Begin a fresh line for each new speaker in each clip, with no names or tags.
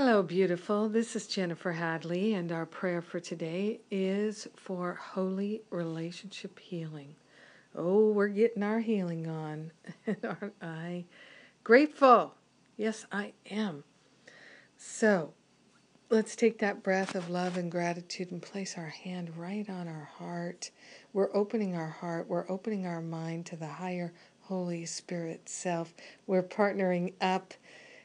Hello, beautiful. This is Jennifer Hadley, and our prayer for today is for holy relationship healing. Oh, we're getting our healing on, aren't I? Grateful. Yes, I am. So, let's take that breath of love and gratitude and place our hand right on our heart. We're opening our heart, we're opening our mind to the higher Holy Spirit self. We're partnering up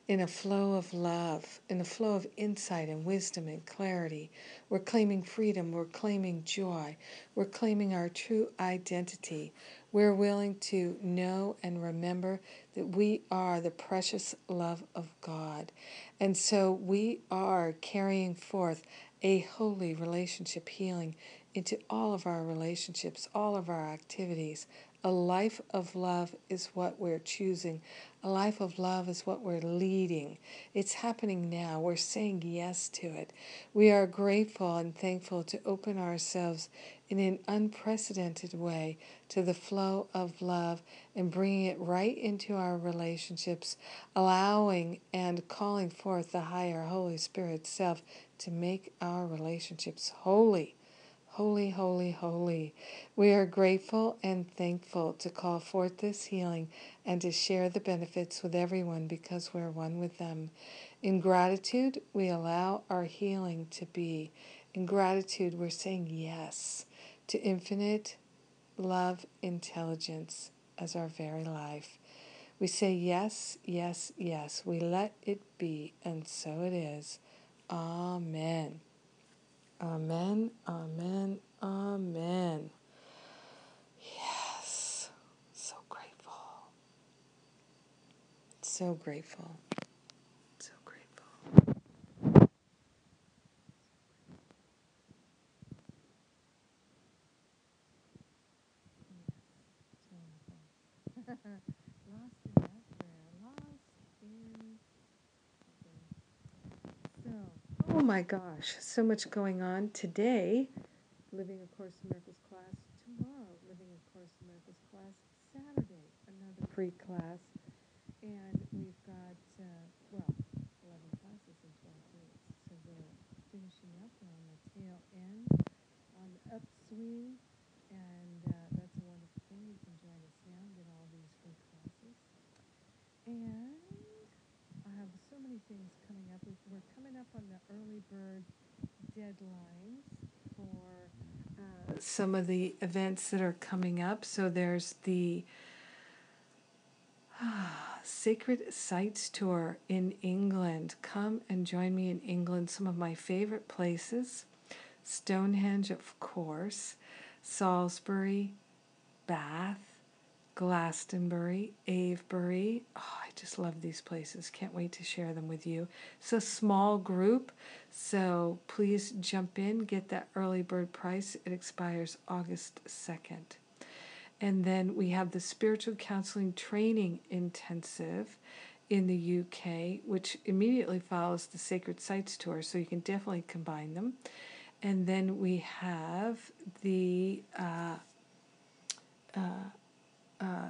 in a flow of love, in a flow of insight and wisdom and clarity. We're claiming freedom, we're claiming joy, we're claiming our true identity. We're willing to know and remember that we are the precious love of God. And so we are carrying forth a holy relationship healing into all of our relationships, all of our activities. A life of love is what we're choosing. A life of love is what we're leading. It's happening now. We're saying yes to it. We are grateful and thankful to open ourselves in an unprecedented way to the flow of love and bringing it right into our relationships, allowing and calling forth the higher Holy Spirit self to make our relationships holy. Holy, holy, holy. We are grateful and thankful to call forth this healing and to share the benefits with everyone because we're one with them. In gratitude, we allow our healing to be. In gratitude, we're saying yes to infinite love intelligence as our very life. We say yes, yes, yes. We let it be, and so it is. Amen. Amen, amen, amen. Yes, so grateful. So grateful. So grateful. Lost in that prayer. Lost in. So. Oh my gosh, so much going on today. Living a Course in Miracles class tomorrow. Living a Course in Miracles class Saturday. Another free class. And we've got, uh, well, 11 classes in 12 days. So we're finishing up. We're on the tail end, on the upswing. And uh, that's a wonderful thing. You can join us now and get all these free classes. And many things coming up. We're coming up on the early bird deadlines for uh, some of the events that are coming up. So there's the uh, Sacred Sites Tour in England. Come and join me in England. Some of my favorite places Stonehenge, of course, Salisbury, Bath, Glastonbury, Avebury. Oh, I just love these places. Can't wait to share them with you. It's a small group, so please jump in, get that early bird price. It expires August 2nd. And then we have the Spiritual Counseling Training Intensive in the UK, which immediately follows the Sacred Sites Tour, so you can definitely combine them. And then we have the uh, uh, uh,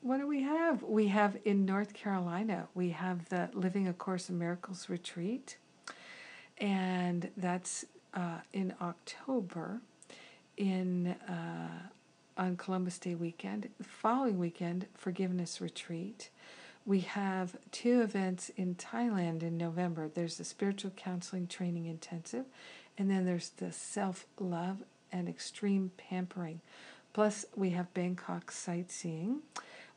what do we have? We have in North Carolina, we have the Living a Course in Miracles retreat, and that's uh, in October in uh, on Columbus Day weekend. The following weekend, Forgiveness Retreat. We have two events in Thailand in November. There's the Spiritual Counseling Training Intensive, and then there's the Self Love and Extreme Pampering Plus, we have Bangkok sightseeing.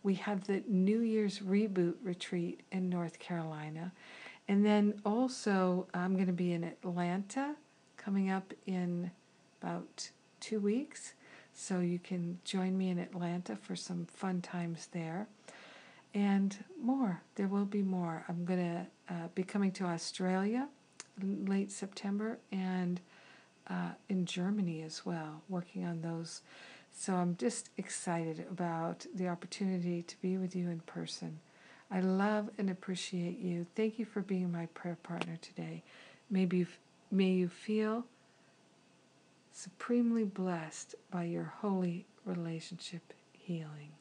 We have the New Year's reboot retreat in North Carolina. And then also, I'm going to be in Atlanta coming up in about two weeks. So you can join me in Atlanta for some fun times there. and more. There will be more. I'm going to uh, be coming to Australia late September and uh, in Germany as well, working on those. So I'm just excited about the opportunity to be with you in person. I love and appreciate you. Thank you for being my prayer partner today. Maybe may you feel supremely blessed by your holy relationship healing.